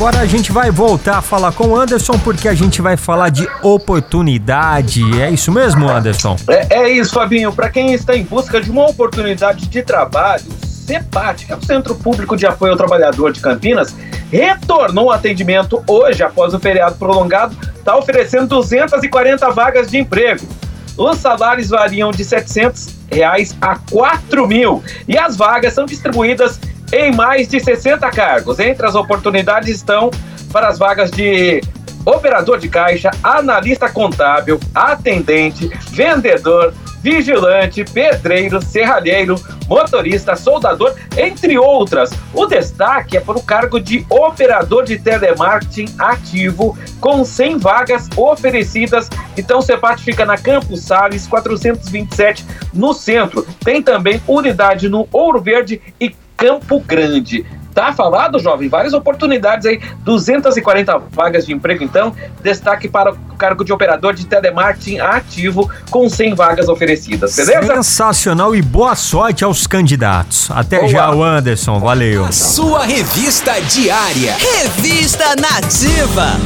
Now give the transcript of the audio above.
agora a gente vai voltar a falar com o Anderson porque a gente vai falar de oportunidade. É isso mesmo, Anderson? É, é isso, Fabinho. Para quem está em busca de uma oportunidade de trabalho, CEPAT, que é o Centro Público de Apoio ao Trabalhador de Campinas, retornou o atendimento hoje, após o feriado prolongado, está oferecendo 240 vagas de emprego. Os salários variam de 700 reais a 4 mil e as vagas são distribuídas em mais de 60 cargos. Entre as oportunidades estão para as vagas de operador de caixa, analista contábil, atendente, vendedor, vigilante, pedreiro, serralheiro, motorista, soldador, entre outras. O destaque é para o cargo de operador de telemarketing ativo, com 100 vagas oferecidas. Então, o CEPAT fica na Campos Sales 427, no centro. Tem também unidade no Ouro Verde e Campo Grande. Tá falado, jovem? Várias oportunidades aí, 240 vagas de emprego, então. Destaque para o cargo de operador de telemarketing ativo, com 100 vagas oferecidas, beleza? Sensacional e boa sorte aos candidatos. Até boa. já, o Anderson. Valeu. A sua revista diária. Revista Nativa.